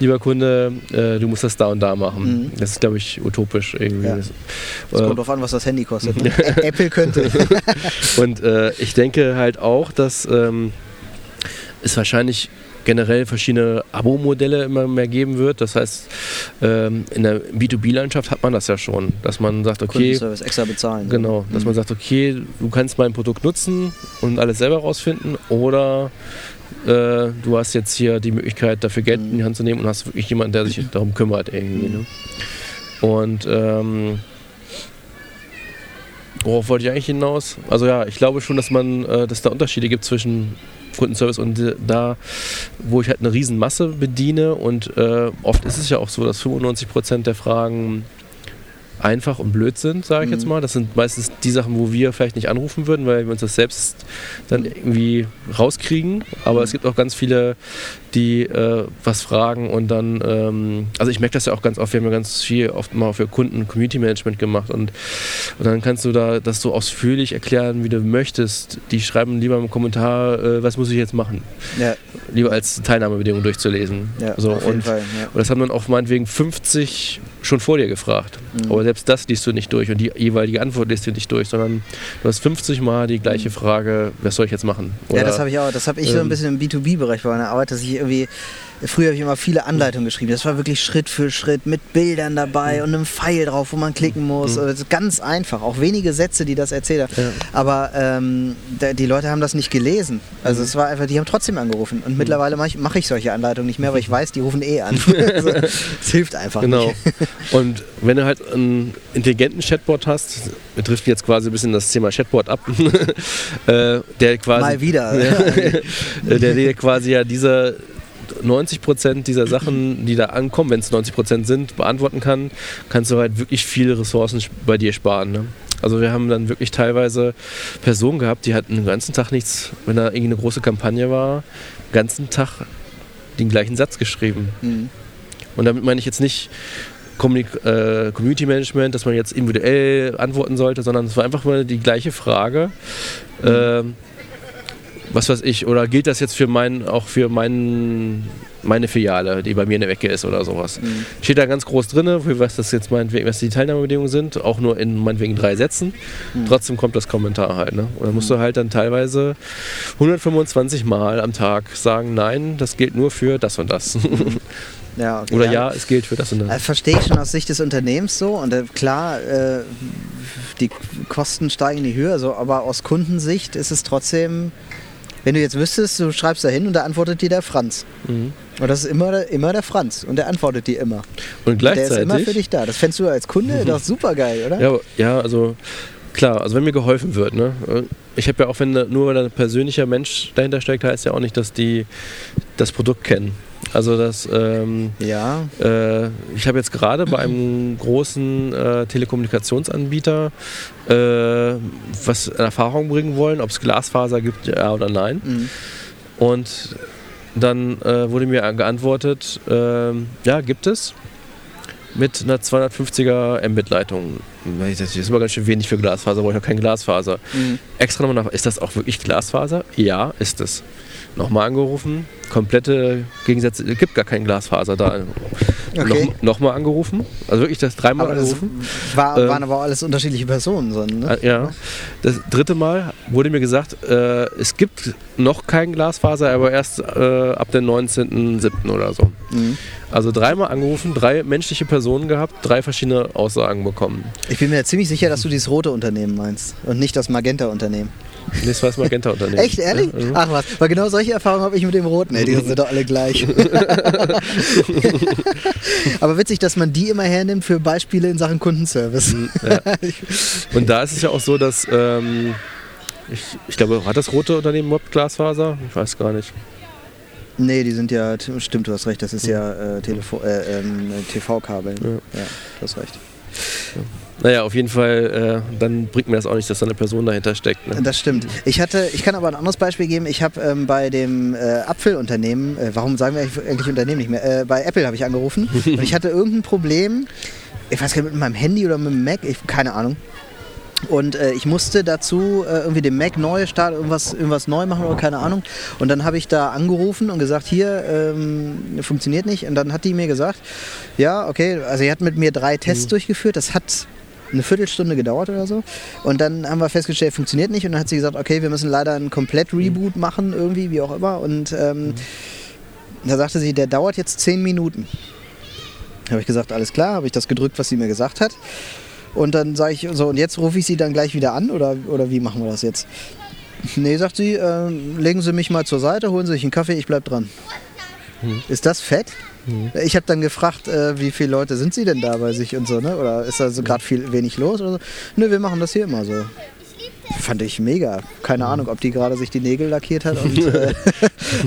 Speaker 2: lieber Kunde, äh, du musst das da und da machen. Mhm. Das ist, glaube ich, utopisch irgendwie. Ja.
Speaker 1: Das kommt drauf an, was das Handy kostet. Ne? Apple könnte.
Speaker 2: und äh, ich denke halt auch, dass ähm, es wahrscheinlich generell verschiedene Abo-Modelle immer mehr geben wird. Das heißt, ähm, in der B2B-Landschaft hat man das ja schon, dass man sagt, okay,
Speaker 1: extra bezahlen.
Speaker 2: Genau, dass mhm. man sagt, okay, du kannst mein Produkt nutzen und alles selber rausfinden oder äh, du hast jetzt hier die Möglichkeit, dafür Geld mhm. in die Hand zu nehmen und hast wirklich jemanden, der sich darum kümmert irgendwie. Ne? Und ähm, worauf wollte ich eigentlich hinaus? Also ja, ich glaube schon, dass man, äh, dass da Unterschiede gibt zwischen Kundenservice und da, wo ich halt eine Riesenmasse bediene und äh, oft ist es ja auch so, dass 95 Prozent der Fragen einfach und blöd sind, sage ich mhm. jetzt mal. Das sind meistens die Sachen, wo wir vielleicht nicht anrufen würden, weil wir uns das selbst dann irgendwie rauskriegen. Aber es gibt auch ganz viele, die äh, was fragen und dann, ähm, also ich merke das ja auch ganz oft, wir haben ja ganz viel oft mal für Kunden Community Management gemacht und, und dann kannst du da das so ausführlich erklären, wie du möchtest. Die schreiben lieber im Kommentar, äh, was muss ich jetzt machen? Ja. Lieber als Teilnahmebedingungen durchzulesen. Ja, so, und, Fall, ja. und das haben dann auch meinetwegen 50 schon vor dir gefragt. Mhm. Selbst das liest du nicht durch und die jeweilige Antwort liest du nicht durch, sondern du hast 50 Mal die gleiche mhm. Frage, was soll ich jetzt machen?
Speaker 1: Oder, ja, das habe ich auch. Das habe ich ähm, so ein ähm, bisschen im B2B-Bereich bei meiner Arbeit, dass ich irgendwie Früher habe ich immer viele Anleitungen geschrieben. Das war wirklich Schritt für Schritt mit Bildern dabei mhm. und einem Pfeil drauf, wo man klicken muss. Mhm. Also ganz einfach. Auch wenige Sätze, die das erzählt haben. Ja. Aber ähm, die Leute haben das nicht gelesen. Also mhm. es war einfach, die haben trotzdem angerufen. Und mhm. mittlerweile mache ich, mach ich, solche Anleitungen nicht mehr, weil ich weiß, die rufen eh an. also, es hilft einfach
Speaker 2: genau.
Speaker 1: nicht.
Speaker 2: Und wenn du halt einen intelligenten Chatbot hast, wir driften jetzt quasi ein bisschen das Thema Chatbot ab, äh, der quasi.
Speaker 1: Mal wieder.
Speaker 2: der, der quasi ja diese 90 Prozent dieser Sachen, die da ankommen, wenn es 90 Prozent sind, beantworten kann, kannst du halt wirklich viele Ressourcen bei dir sparen. Ne? Also wir haben dann wirklich teilweise Personen gehabt, die hatten den ganzen Tag nichts, wenn da irgendwie eine große Kampagne war, den ganzen Tag den gleichen Satz geschrieben. Mhm. Und damit meine ich jetzt nicht äh, Community Management, dass man jetzt individuell antworten sollte, sondern es war einfach mal die gleiche Frage. Mhm. Äh, was weiß ich, oder gilt das jetzt für mein, auch für mein, meine Filiale, die bei mir in der Ecke ist oder sowas.
Speaker 1: Mhm.
Speaker 2: Steht da ganz groß drin, was das jetzt meinetwegen, was die Teilnahmebedingungen sind, auch nur in meinetwegen drei Sätzen.
Speaker 1: Mhm.
Speaker 2: Trotzdem kommt das Kommentar halt. Ne? Und dann musst du halt dann teilweise 125 Mal am Tag sagen, nein, das gilt nur für das und das.
Speaker 1: Ja, okay.
Speaker 2: oder ja, es gilt für das und das.
Speaker 1: Äh, Verstehe ich schon aus Sicht des Unternehmens so und äh, klar, äh, die Kosten steigen in die Höhe, so, aber aus Kundensicht ist es trotzdem, wenn du jetzt wüsstest, du schreibst da hin und da antwortet dir der Franz.
Speaker 2: Mhm.
Speaker 1: Und das ist immer, der- immer der Franz und der antwortet dir immer.
Speaker 2: Und
Speaker 1: Der ist immer für
Speaker 2: gleichzeitig,
Speaker 1: dich da. Das fändest du als Kunde doch super geil, oder?
Speaker 2: ja, ja, also klar, also wenn mir geholfen wird, ne? Ich habe ja auch, wenn nur weil ein persönlicher Mensch dahinter steckt, heißt ja auch nicht, dass die das Produkt kennen. Also das, ähm,
Speaker 1: Ja.
Speaker 2: äh, ich habe jetzt gerade bei einem großen äh, Telekommunikationsanbieter äh, was in Erfahrung bringen wollen, ob es Glasfaser gibt, ja oder nein.
Speaker 1: Mhm.
Speaker 2: Und dann äh, wurde mir geantwortet, ähm, ja, gibt es. Mit einer 250er Mbit-Leitung. Das ist aber ganz schön wenig für Glasfaser, brauche ich auch kein Glasfaser.
Speaker 1: Mhm.
Speaker 2: Extra nochmal nach, ist das auch wirklich Glasfaser? Ja, ist es. Nochmal angerufen, komplette Gegensätze, es gibt gar kein Glasfaser da.
Speaker 1: Okay.
Speaker 2: Noch, nochmal angerufen, also wirklich das dreimal
Speaker 1: Aber das
Speaker 2: angerufen.
Speaker 1: war,
Speaker 2: Ähm,
Speaker 1: waren aber auch alles unterschiedliche Personen. So, ne?
Speaker 2: Äh, Ja. Das dritte Mal wurde mir gesagt, äh, es gibt noch kein Glasfaser, aber erst äh, ab dem 19.07. oder so.
Speaker 1: Mhm.
Speaker 2: Also dreimal angerufen, drei menschliche Personen gehabt, drei verschiedene Aussagen bekommen.
Speaker 1: Ich bin mir ziemlich sicher, dass du dieses rote Unternehmen meinst und nicht das Magenta-Unternehmen.
Speaker 2: Das war das Magenta-Unternehmen.
Speaker 1: Echt, ehrlich?
Speaker 2: Ja.
Speaker 1: Ach was, weil genau solche Erfahrungen habe ich mit dem roten. Ey, die sind doch alle gleich. Aber witzig, dass man die immer hernimmt für Beispiele in Sachen Kundenservice.
Speaker 2: Ja. Und da ist es ja auch so, dass ähm, ich, ich glaube, hat das rote Unternehmen überhaupt Glasfaser? Ich weiß gar nicht.
Speaker 1: Nee, die sind ja, stimmt, du hast recht, das ist ja äh, äh, ähm, TV-Kabel.
Speaker 2: Ja.
Speaker 1: Ja, du hast recht.
Speaker 2: Naja, auf jeden Fall, äh, dann bringt mir das auch nicht, dass da eine Person dahinter steckt. Ne?
Speaker 1: Das stimmt. Ich hatte, ich kann aber ein anderes Beispiel geben. Ich habe ähm, bei dem äh, Apfelunternehmen, äh, warum sagen wir eigentlich eigentlich Unternehmen nicht mehr? Äh, bei Apple habe ich angerufen und ich hatte irgendein Problem. Ich weiß gar nicht, mit meinem Handy oder mit dem Mac, ich, keine Ahnung. Und äh, ich musste dazu äh, irgendwie den Mac neu starten, irgendwas, irgendwas neu machen oder keine Ahnung. Und dann habe ich da angerufen und gesagt, hier, ähm, funktioniert nicht. Und dann hat die mir gesagt, ja, okay, also sie hat mit mir drei Tests durchgeführt. Das hat eine Viertelstunde gedauert oder so. Und dann haben wir festgestellt, funktioniert nicht. Und dann hat sie gesagt, okay, wir müssen leider einen Komplett-Reboot machen, irgendwie, wie auch immer. Und ähm, da sagte sie, der dauert jetzt zehn Minuten. Da habe ich gesagt, alles klar, habe ich das gedrückt, was sie mir gesagt hat. Und dann sage ich so, und jetzt rufe ich sie dann gleich wieder an oder, oder wie machen wir das jetzt? Nee, sagt sie, äh, legen Sie mich mal zur Seite, holen Sie sich einen Kaffee, ich bleib dran. Ist das fett? Ich habe dann gefragt, äh, wie viele Leute sind Sie denn da bei sich und so, ne? Oder ist da so gerade viel wenig los oder so? Nö, wir machen das hier immer so. Fand ich mega. Keine Ahnung, ob die gerade sich die Nägel lackiert hat und äh,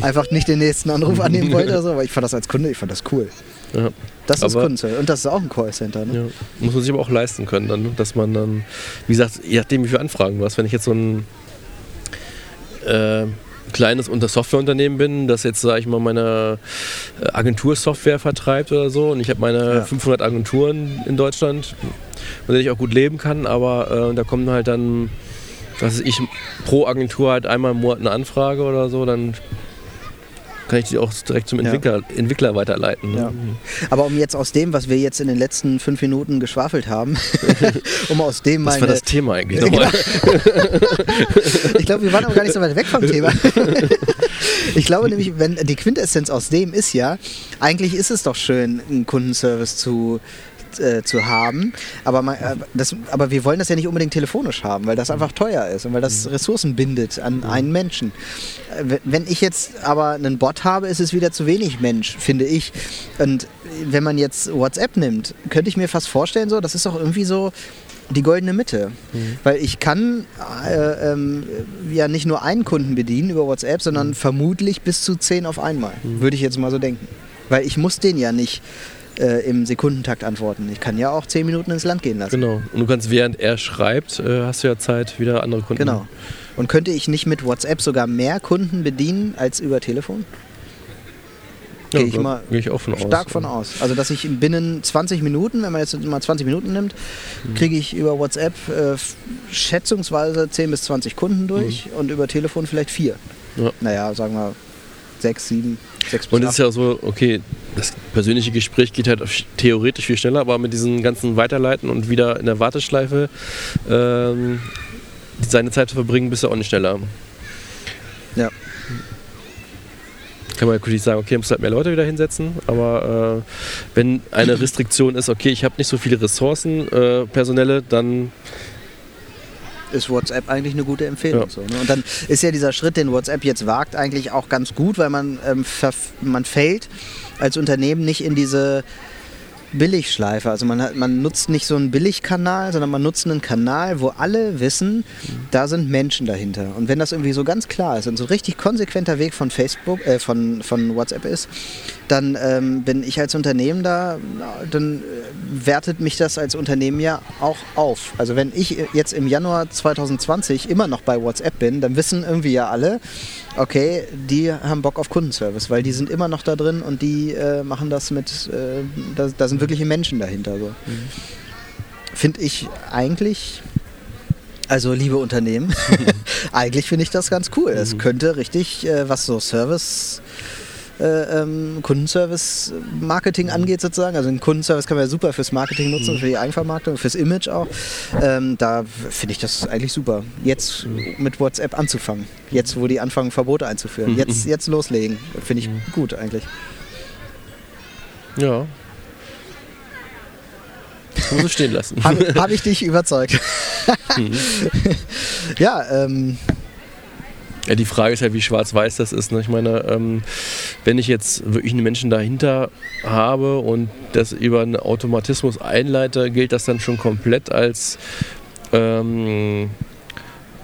Speaker 1: einfach nicht den nächsten Anruf annehmen wollte oder so. Aber ich fand das als Kunde, ich fand das cool.
Speaker 2: Ja.
Speaker 1: Das ist
Speaker 2: Aber-
Speaker 1: Kundenservice. Und das ist auch ein Callcenter, ne?
Speaker 2: Ja. Muss man sich aber auch leisten können, dann, ne? dass man dann, wie gesagt, je nachdem, wie viele Anfragen du hast, wenn ich jetzt so ein äh, kleines Unter Softwareunternehmen bin, das jetzt, sage ich mal, meine äh, Agentursoftware vertreibt oder so. Und ich habe meine
Speaker 1: Ja.
Speaker 2: 500 Agenturen in Deutschland, mit denen ich auch gut leben kann, aber äh, da kommen halt dann, was weiß ich, pro Agentur halt einmal im Monat eine Anfrage oder so, dann kann ich die auch direkt zum
Speaker 1: Ja.
Speaker 2: Entwickler, Entwickler weiterleiten. Ne?
Speaker 1: Ja. Aber um jetzt aus dem, was wir jetzt in den letzten fünf Minuten geschwafelt haben, um aus dem
Speaker 2: Was
Speaker 1: meine.
Speaker 2: war das Thema eigentlich
Speaker 1: Genau.
Speaker 2: nochmal?
Speaker 1: ich glaube, wir waren aber gar nicht so weit weg vom Thema. ich glaube nämlich, wenn die Quintessenz aus dem ist ja, eigentlich ist es doch schön, einen Kundenservice zu äh, zu haben, aber, man, äh, das, aber wir wollen das ja nicht unbedingt telefonisch haben, weil das einfach teuer ist und weil das Ressourcen bindet an einen Menschen. Äh, wenn- ich jetzt aber einen Bot habe, ist es wieder zu wenig Mensch, finde ich. Und wenn man jetzt WhatsApp nimmt, könnte ich mir fast vorstellen, so, das ist doch irgendwie so die goldene Mitte. Weil ich kann äh, ähm, ja nicht nur einen Kunden bedienen über WhatsApp, sondern vermutlich bis zu zehn auf einmal. Würde ich jetzt mal so denken. Weil ich muss den ja nicht äh, im Sekundentakt antworten. Ich kann ja auch zehn Minuten ins Land gehen lassen.
Speaker 2: Genau. Und du kannst, während er schreibt, äh, hast du ja Zeit, wieder andere Kunden.
Speaker 1: Genau. Und könnte ich nicht mit WhatsApp sogar mehr Kunden bedienen als über Telefon?
Speaker 2: Ja,
Speaker 1: Gehe ich mal
Speaker 2: Gehe ich auch von aus.
Speaker 1: Stark von aus. Also, dass ich binnen 20 Minuten, wenn man jetzt mal 20 Minuten nimmt,
Speaker 2: Mhm.
Speaker 1: kriege ich über WhatsApp äh, schätzungsweise 10 bis 20 Kunden durch
Speaker 2: Mhm.
Speaker 1: und über Telefon vielleicht vier. Ja. Naja, sagen wir sechs, sieben, sechs
Speaker 2: bis Und es ist ja so, okay, das persönliche Gespräch geht halt theoretisch viel schneller, aber mit diesen ganzen Weiterleiten und wieder in der Warteschleife ähm, seine Zeit zu verbringen, bist du auch nicht schneller.
Speaker 1: Ja.
Speaker 2: Kann man natürlich sagen, okay, muss halt mehr Leute wieder hinsetzen, aber äh, wenn eine Restriktion ist, okay, ich habe nicht so viele Ressourcen, äh, personelle, dann
Speaker 1: ist WhatsApp eigentlich eine gute Empfehlung. Ja. So, ne? Und dann ist ja dieser Schritt, den WhatsApp jetzt wagt, eigentlich auch ganz gut, weil man, ähm, man fällt als Unternehmen nicht in diese Billigschleife. Also man, hat, man nutzt nicht so einen Billigkanal, sondern man nutzt einen Kanal, wo alle wissen, da sind Menschen dahinter. Und wenn das irgendwie so ganz klar ist und so richtig konsequenter Weg von Facebook, äh, von, von WhatsApp ist, dann ähm, bin ich als Unternehmen da, dann äh, wertet mich das als Unternehmen ja auch auf. Also wenn ich jetzt im Januar 2020 immer noch bei WhatsApp bin, dann wissen irgendwie ja alle, okay, die haben Bock auf Kundenservice, weil die sind immer noch da drin und die äh, machen das mit, äh, da, da, sind wirkliche Menschen dahinter. So. Mhm. Finde ich eigentlich, also liebe Unternehmen, eigentlich finde ich das ganz cool. Es mhm. könnte richtig, äh, was so Service äh, ähm, Kundenservice-Marketing angeht sozusagen. Also den Kundenservice kann man ja super fürs Marketing nutzen, mhm. für die Eigenvermarktung, fürs Image auch. Ähm, da finde ich das eigentlich super. Jetzt mit WhatsApp anzufangen. Jetzt, wo die anfangen, Verbote einzuführen. Mhm. Jetzt, jetzt loslegen. Finde ich mhm. gut eigentlich.
Speaker 2: Ja. Man so stehen lassen.
Speaker 1: Habe hab ich dich überzeugt. mhm. ja, ähm,
Speaker 2: ja, die Frage ist halt, wie schwarz-weiß das ist. Ne? Ich meine, ähm, wenn ich jetzt wirklich einen Menschen dahinter habe und das über einen Automatismus einleite, gilt das dann schon komplett als ähm,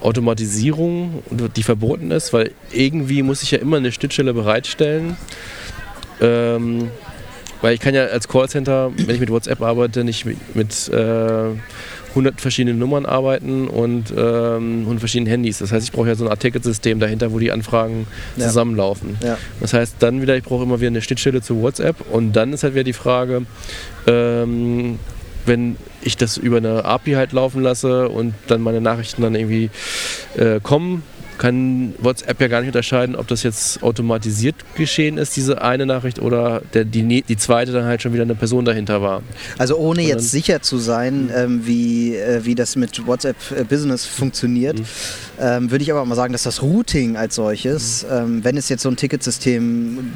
Speaker 2: Automatisierung, die verboten ist, weil irgendwie muss ich ja immer eine Schnittstelle bereitstellen. Ähm, weil ich kann ja als Callcenter, wenn ich mit WhatsApp arbeite, nicht mit, mit äh, 100 verschiedenen Nummern arbeiten und ähm, 100 verschiedenen Handys. Das heißt, ich brauche ja so ein Art Ticketsystem dahinter, wo die Anfragen ja. zusammenlaufen. Ja. Das heißt, dann wieder, ich brauche immer wieder eine Schnittstelle zu WhatsApp und dann ist halt wieder die Frage, ähm, wenn ich das über eine API halt laufen lasse und dann meine Nachrichten dann irgendwie äh, kommen, kann WhatsApp ja gar nicht unterscheiden, ob das jetzt automatisiert geschehen ist, diese eine Nachricht, oder der, die, die zweite dann halt schon wieder eine Person dahinter war.
Speaker 1: Also ohne jetzt sicher zu sein, ähm, wie, äh, wie das mit WhatsApp äh, Business funktioniert, mhm. ähm, würde ich aber mal sagen, dass das Routing als solches, mhm. ähm, wenn es jetzt so ein Ticketsystem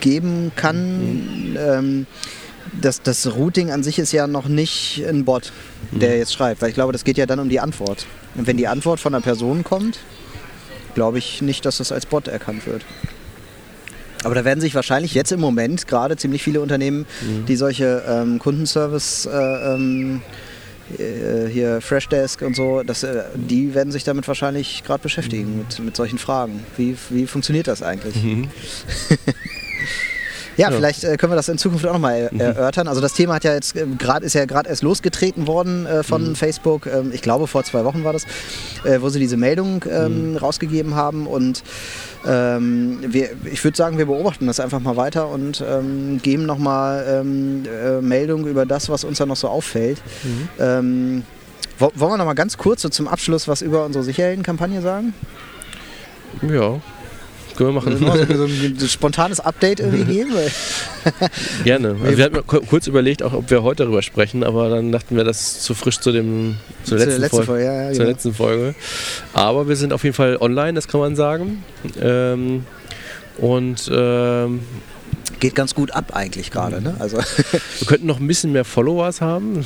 Speaker 1: geben kann. Ähm, das, das Routing an sich ist ja noch nicht ein Bot, der jetzt schreibt, weil ich glaube, das geht ja dann um die Antwort. Und wenn die Antwort von einer Person kommt, glaube ich nicht, dass das als Bot erkannt wird. Aber da werden sich wahrscheinlich jetzt im Moment gerade ziemlich viele Unternehmen, mhm. die solche ähm, Kundenservice äh, ähm, äh, hier Freshdesk und so, das, äh, die werden sich damit wahrscheinlich gerade beschäftigen mhm. mit, mit solchen Fragen. Wie, wie funktioniert das eigentlich? Mhm. Ja, ja. vielleicht äh, können wir das in Zukunft auch nochmal äh, mhm. erörtern. Also das Thema hat ja jetzt äh, gerade ist ja gerade erst losgetreten worden äh, von mhm. Facebook. Ähm, ich glaube vor zwei Wochen war das, äh, wo sie diese Meldung ähm, mhm. rausgegeben haben und ähm, wir, ich würde sagen, wir beobachten das einfach mal weiter und ähm, geben nochmal ähm, äh, Meldung über das, was uns da noch so auffällt. Mhm. Ähm, wollen wir noch mal ganz kurz so zum Abschluss was über unsere Sicherheitenkampagne sagen?
Speaker 2: Ja, können wir machen.
Speaker 1: So ein spontanes Update irgendwie geben?
Speaker 2: Gerne. Also wir hatten kurz überlegt, auch ob wir heute darüber sprechen, aber dann dachten wir, das ist zu frisch zu dem zur, letzten, letzten Folge, Folge ja, ja, zur genau. letzten Folge. Aber wir sind auf jeden Fall online, das kann man sagen. Ähm, und ähm,
Speaker 1: geht ganz gut ab eigentlich gerade. Ne? Also
Speaker 2: Wir könnten noch ein bisschen mehr Followers haben.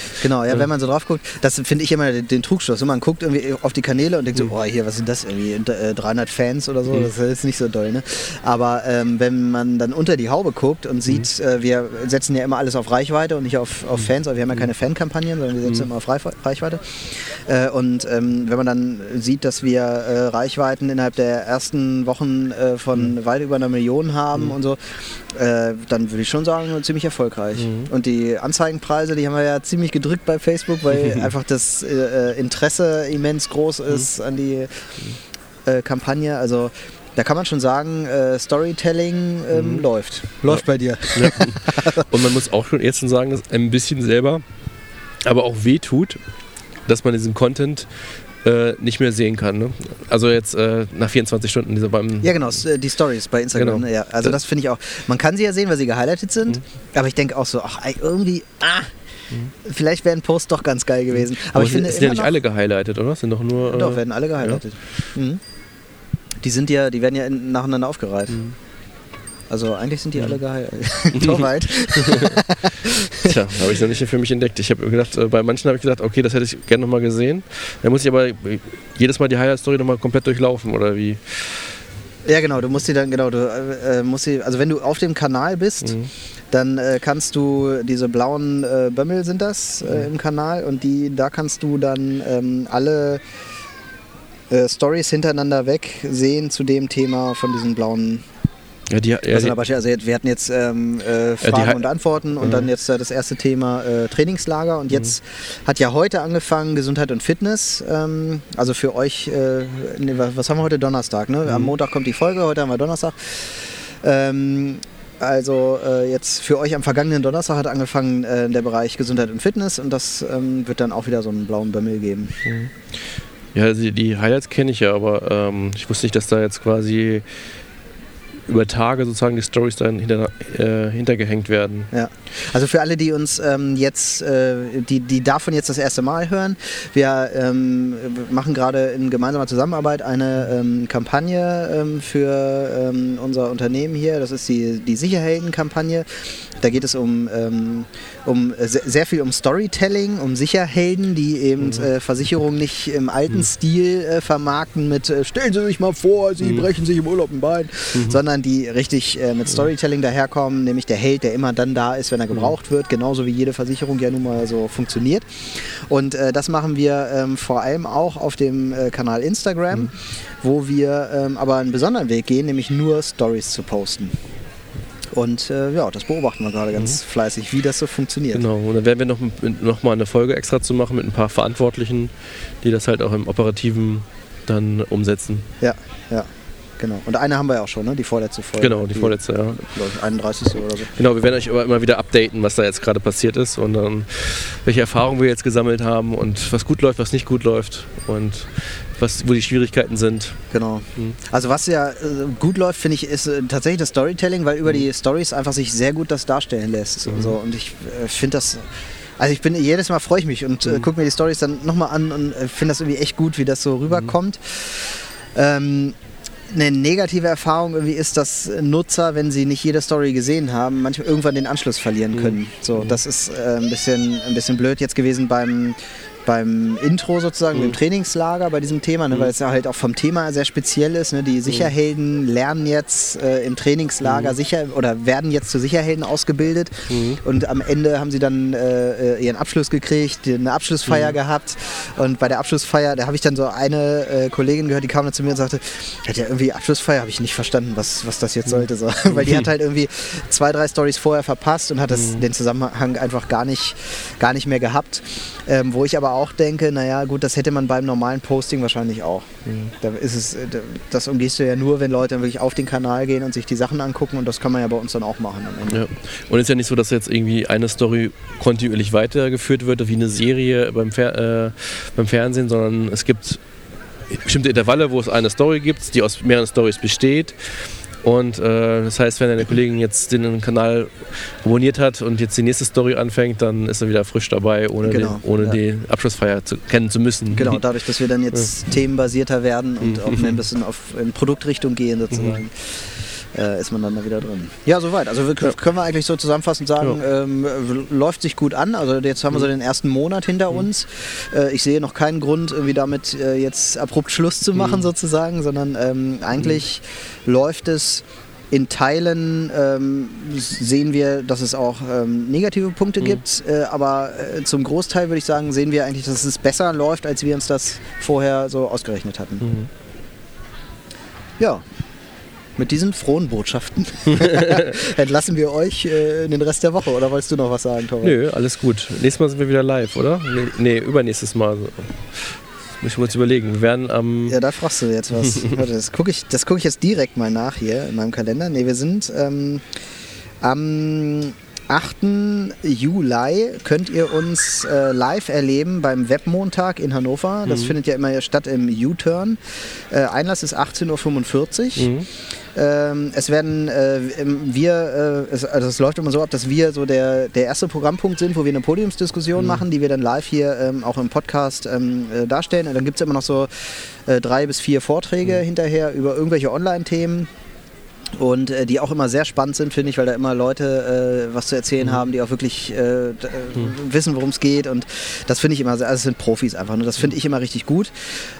Speaker 1: genau, ja, wenn man so drauf guckt, das finde ich immer den, den Trugschluss. man guckt irgendwie auf die Kanäle und denkt so, mhm. oh, hier, was sind das irgendwie, 300 äh, Fans oder so, mhm. das ist nicht so doll. Ne? Aber ähm, wenn man dann unter die Haube guckt und sieht, mhm. äh, wir setzen ja immer alles auf Reichweite und nicht auf, auf Fans, aber wir haben ja keine Fankampagnen, sondern wir setzen immer auf Reichweite. Äh, und ähm, wenn man dann sieht, dass wir äh, Reichweiten innerhalb der ersten Wochen äh, von weit über einer Million haben und so, äh, dann würde ich schon sagen, ziemlich erfolgreich. Mhm. Und die Anzeigenpreise, die haben wir ja ziemlich gedrückt bei Facebook, weil einfach das äh, Interesse immens groß mhm. ist mhm. an die äh, Kampagne. Also da kann man schon sagen, äh, Storytelling ähm, mhm. läuft. Läuft ja. bei dir. Ja.
Speaker 2: Und man muss auch schon jetzt schon sagen, dass ein bisschen selber aber auch wehtut, dass man diesen Content äh, nicht mehr sehen kann. Ne? Also jetzt äh, nach 24 Stunden diese beim.
Speaker 1: Ja, genau, äh, die Stories bei Instagram.
Speaker 2: Genau.
Speaker 1: ne, Ja, also das finde ich auch. Man kann sie ja sehen, weil sie gehighlightet sind,
Speaker 2: Mhm.
Speaker 1: aber ich denke auch so, ach, irgendwie, ah, vielleicht wäre ein Post doch ganz geil gewesen. Aber ich
Speaker 2: sind-
Speaker 1: finde
Speaker 2: sind ja nicht alle gehighlightet, oder? Sind doch nur.
Speaker 1: Doch,
Speaker 2: äh,
Speaker 1: werden alle gehighlightet. Mhm. Die sind ja, die werden ja in, nacheinander aufgereiht.
Speaker 2: Mhm.
Speaker 1: Also eigentlich sind die alle gehighlightet. Torwald.
Speaker 2: Tja, habe ich noch nicht für mich entdeckt. Ich habe gedacht, äh, bei manchen habe ich gedacht, okay, das hätte ich gerne nochmal gesehen. Dann muss ich aber jedes Mal die Highlight-Story nochmal komplett durchlaufen, oder wie?
Speaker 1: Ja, genau, du musst die dann, genau, du äh, äh, musst sie, also wenn du auf dem Kanal bist,
Speaker 2: Mhm.
Speaker 1: dann äh, kannst du diese blauen äh, Bömmel sind das äh, im Kanal und die, da kannst du dann ähm, alle Stories hintereinander weg sehen zu dem Thema von diesen blauen.
Speaker 2: Ja, die, ja,
Speaker 1: also,
Speaker 2: die,
Speaker 1: also wir hatten jetzt ähm, äh, Fragen
Speaker 2: Hi-
Speaker 1: und Antworten und
Speaker 2: Mhm.
Speaker 1: dann jetzt äh, das erste Thema äh, Trainingslager und jetzt hat ja heute angefangen Gesundheit und Fitness. Ähm, also für euch, äh, nee, was haben wir heute? Donnerstag, ne? Am
Speaker 2: Mhm.
Speaker 1: Montag kommt die Folge, heute haben wir Donnerstag. Ähm, also äh, jetzt für euch am vergangenen Donnerstag hat angefangen äh, der Bereich Gesundheit und Fitness und das ähm, wird dann auch wieder so einen blauen Bömmel geben.
Speaker 2: ja also die, die Highlights kenne ich ja, aber ähm, ich wusste nicht, dass da jetzt quasi über Tage sozusagen die Stories dann hinter, äh, hintergehängt werden.
Speaker 1: Ja. Also für alle, die uns ähm, jetzt, äh, die, die davon jetzt das erste Mal hören, wir ähm, machen gerade in gemeinsamer Zusammenarbeit eine ähm, Kampagne ähm, für ähm, unser Unternehmen hier. Das ist die, die Sicherhelden-Kampagne. Da geht es um, ähm, um äh, se- sehr viel um Storytelling, um Sicherhelden, die eben äh, Versicherungen nicht im alten Stil äh, vermarkten mit äh, stellen Sie sich mal vor, Sie brechen sich im Urlaub ein Bein, sondern die richtig äh, mit Storytelling daherkommen, nämlich der Held, der immer dann da ist, wenn er gebraucht wird, genauso wie jede Versicherung ja nun mal so funktioniert. Und äh, das machen wir ähm, vor allem auch auf dem Kanal Instagram, wo wir ähm, aber einen besonderen Weg gehen, nämlich nur Stories zu posten. Und äh, ja, das beobachten wir gerade ganz fleißig, wie das so funktioniert.
Speaker 2: Genau, und dann werden wir noch, noch mal eine Folge extra zu machen mit ein paar Verantwortlichen, die das halt auch im Operativen dann umsetzen.
Speaker 1: Ja, ja, genau. Und eine haben wir ja auch schon, ne? die vorletzte Folge.
Speaker 2: Genau, die vorletzte, ja.
Speaker 1: ich, 31. oder so.
Speaker 2: Genau, wir werden euch aber immer wieder updaten, was da jetzt gerade passiert ist und dann, welche Erfahrungen wir jetzt gesammelt haben und was gut läuft, was nicht gut läuft und was, wo die Schwierigkeiten sind.
Speaker 1: Genau.
Speaker 2: Mhm.
Speaker 1: Also was ja äh, gut läuft, finde ich, ist äh, tatsächlich das Storytelling, weil über die Stories einfach sich sehr gut das darstellen lässt. Und, so. und ich äh, finde das. Also ich bin jedes Mal freue ich mich und äh, gucke mir die Stories dann nochmal an und äh, finde das irgendwie echt gut, wie das so rüberkommt. Ähm, eine negative Erfahrung irgendwie ist, dass Nutzer, wenn sie nicht jede Story gesehen haben, manchmal irgendwann den Anschluss verlieren können. So, das ist äh, ein, bisschen, ein bisschen blöd jetzt gewesen beim, beim Intro sozusagen,
Speaker 2: Mhm.
Speaker 1: im Trainingslager bei diesem Thema, ne, weil es ja halt auch vom Thema sehr speziell ist. Ne? Die Sicherhelden lernen jetzt äh, im Trainingslager sicher oder werden jetzt zu Sicherhelden ausgebildet
Speaker 2: Mhm.
Speaker 1: und am Ende haben sie dann äh, ihren Abschluss gekriegt, eine Abschlussfeier
Speaker 2: Mhm.
Speaker 1: gehabt und bei der Abschlussfeier, da habe ich dann so eine äh, Kollegin gehört, die kam dann zu mir und sagte, hat ja irgendwie Abschlussfeier, habe ich nicht verstanden, was, was das jetzt sollte. So. Weil die hat halt irgendwie zwei, drei Stories vorher verpasst und hat das, den Zusammenhang einfach gar nicht, gar nicht mehr gehabt. Ähm, wo ich aber auch denke, naja gut, das hätte man beim normalen Posting wahrscheinlich auch. Da ist es, äh, da- das umgehst du ja nur, wenn Leute wirklich auf den Kanal gehen und sich die Sachen angucken und das kann man ja bei uns dann auch machen am Ende.
Speaker 2: Ja. Und es ist ja nicht so, dass jetzt irgendwie eine Story kontinuierlich weitergeführt wird, wie eine Serie beim, Fer äh, beim Fernsehen, sondern es gibt bestimmte Intervalle, wo es eine Story gibt, die aus mehreren Stories besteht. Und äh, das heißt, wenn eine Kollegin jetzt den Kanal abonniert hat und jetzt die nächste Story anfängt, dann ist er wieder frisch dabei, ohne,
Speaker 1: Genau,
Speaker 2: den, ohne
Speaker 1: ja.
Speaker 2: die Abschlussfeier zu, kennen zu müssen.
Speaker 1: Genau, dadurch, dass wir dann jetzt themenbasierter werden und
Speaker 2: Mhm.
Speaker 1: auch ein bisschen auf in Produktrichtung gehen sozusagen. Äh, ist man dann da wieder drin. Ja, soweit. Also wir, können wir eigentlich so zusammenfassend sagen, ähm, läuft sich gut an. Also jetzt haben wir so den ersten Monat hinter uns. Äh, ich sehe noch keinen Grund, irgendwie damit äh, jetzt abrupt Schluss zu machen sozusagen, sondern ähm, eigentlich läuft es in Teilen ähm, sehen wir, dass es auch ähm, negative Punkte gibt, äh, aber äh, zum Großteil würde ich sagen, sehen wir eigentlich, dass es besser läuft, als wir uns das vorher so ausgerechnet hatten.
Speaker 2: Mhm.
Speaker 1: Ja, mit diesen frohen Botschaften entlassen wir euch äh, in den Rest der Woche. Oder wolltest du noch was sagen, Torwart?
Speaker 2: Nö, alles gut. Nächstes Mal sind wir wieder live, oder? Nee, nee übernächstes Mal. Muss ich jetzt überlegen. Wir werden am.
Speaker 1: Ja, da fragst du jetzt was. Warte, das gucke ich, das guck ich jetzt direkt mal nach hier in meinem Kalender. Ne, wir sind ähm, am 8. Juli könnt ihr uns äh, live erleben beim Webmontag in Hannover. Das findet ja immer statt im U-Turn. Äh, Einlass ist 18.45 Uhr.
Speaker 2: Mhm.
Speaker 1: Ähm, es werden äh, wir, äh, es, also es läuft immer so ab, dass wir so der, der erste Programmpunkt sind, wo wir eine Podiumsdiskussion machen, die wir dann live hier ähm, auch im Podcast ähm, äh, darstellen. Und dann gibt es immer noch so äh, drei bis vier Vorträge hinterher über irgendwelche Online-Themen. Und äh, die auch immer sehr spannend sind, finde ich, weil da immer Leute äh, was zu erzählen haben, die auch wirklich äh, äh, wissen, worum es geht. Und das finde ich immer sehr, also es sind Profis einfach. Ne? Das finde ich immer richtig gut.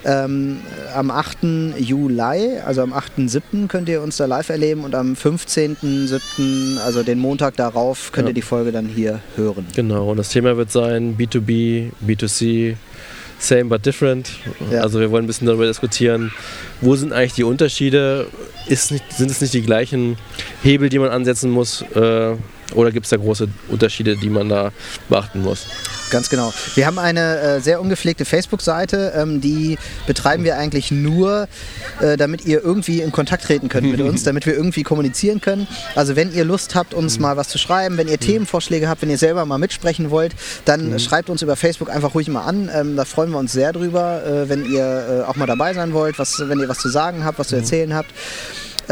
Speaker 1: Ähm, am 8. Juli, also am 8.7. könnt ihr uns da live erleben und am 15.7., also den Montag darauf, könnt
Speaker 2: Ja.
Speaker 1: ihr die Folge dann hier hören.
Speaker 2: Genau, und das Thema wird sein B2B, B2C, same but different.
Speaker 1: Ja.
Speaker 2: Also wir wollen ein bisschen darüber diskutieren, wo sind eigentlich die Unterschiede? Nicht, sind es nicht die gleichen Hebel, die man ansetzen muss? Äh, oder gibt es da große Unterschiede, die man da beachten muss?
Speaker 1: Ganz genau. Wir haben eine äh, sehr ungepflegte Facebook-Seite, ähm, die betreiben wir eigentlich nur, äh, damit ihr irgendwie in Kontakt treten könnt mit uns, damit wir irgendwie kommunizieren können. Also wenn ihr Lust habt, uns mal was zu schreiben, wenn ihr Themenvorschläge habt, wenn ihr selber mal mitsprechen wollt, dann schreibt uns über Facebook einfach ruhig mal an. Ähm, da freuen wir uns sehr drüber, äh, wenn ihr äh, auch mal dabei sein wollt, was, wenn ihr was zu sagen habt, was zu erzählen habt.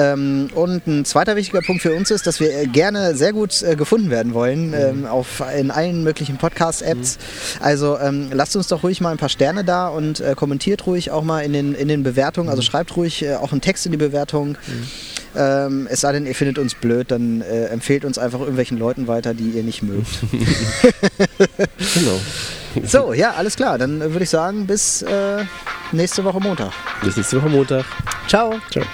Speaker 1: Ähm, und ein zweiter wichtiger Punkt für uns ist, dass wir äh, gerne sehr gut äh, gefunden werden wollen ähm, auf, in allen möglichen Podcast-Apps. Also ähm, lasst uns doch ruhig mal ein paar Sterne da und äh, kommentiert ruhig auch mal in den, in den Bewertungen. Also schreibt ruhig äh, auch einen Text in die Bewertung. Ähm, es sei denn, ihr findet uns blöd, dann empfehlt uns einfach irgendwelchen Leuten weiter, die ihr nicht mögt.
Speaker 2: Genau.
Speaker 1: so, ja, alles klar. Dann würde ich sagen, bis äh, nächste Woche Montag.
Speaker 2: Bis nächste Woche Montag.
Speaker 1: Ciao.
Speaker 2: Ciao.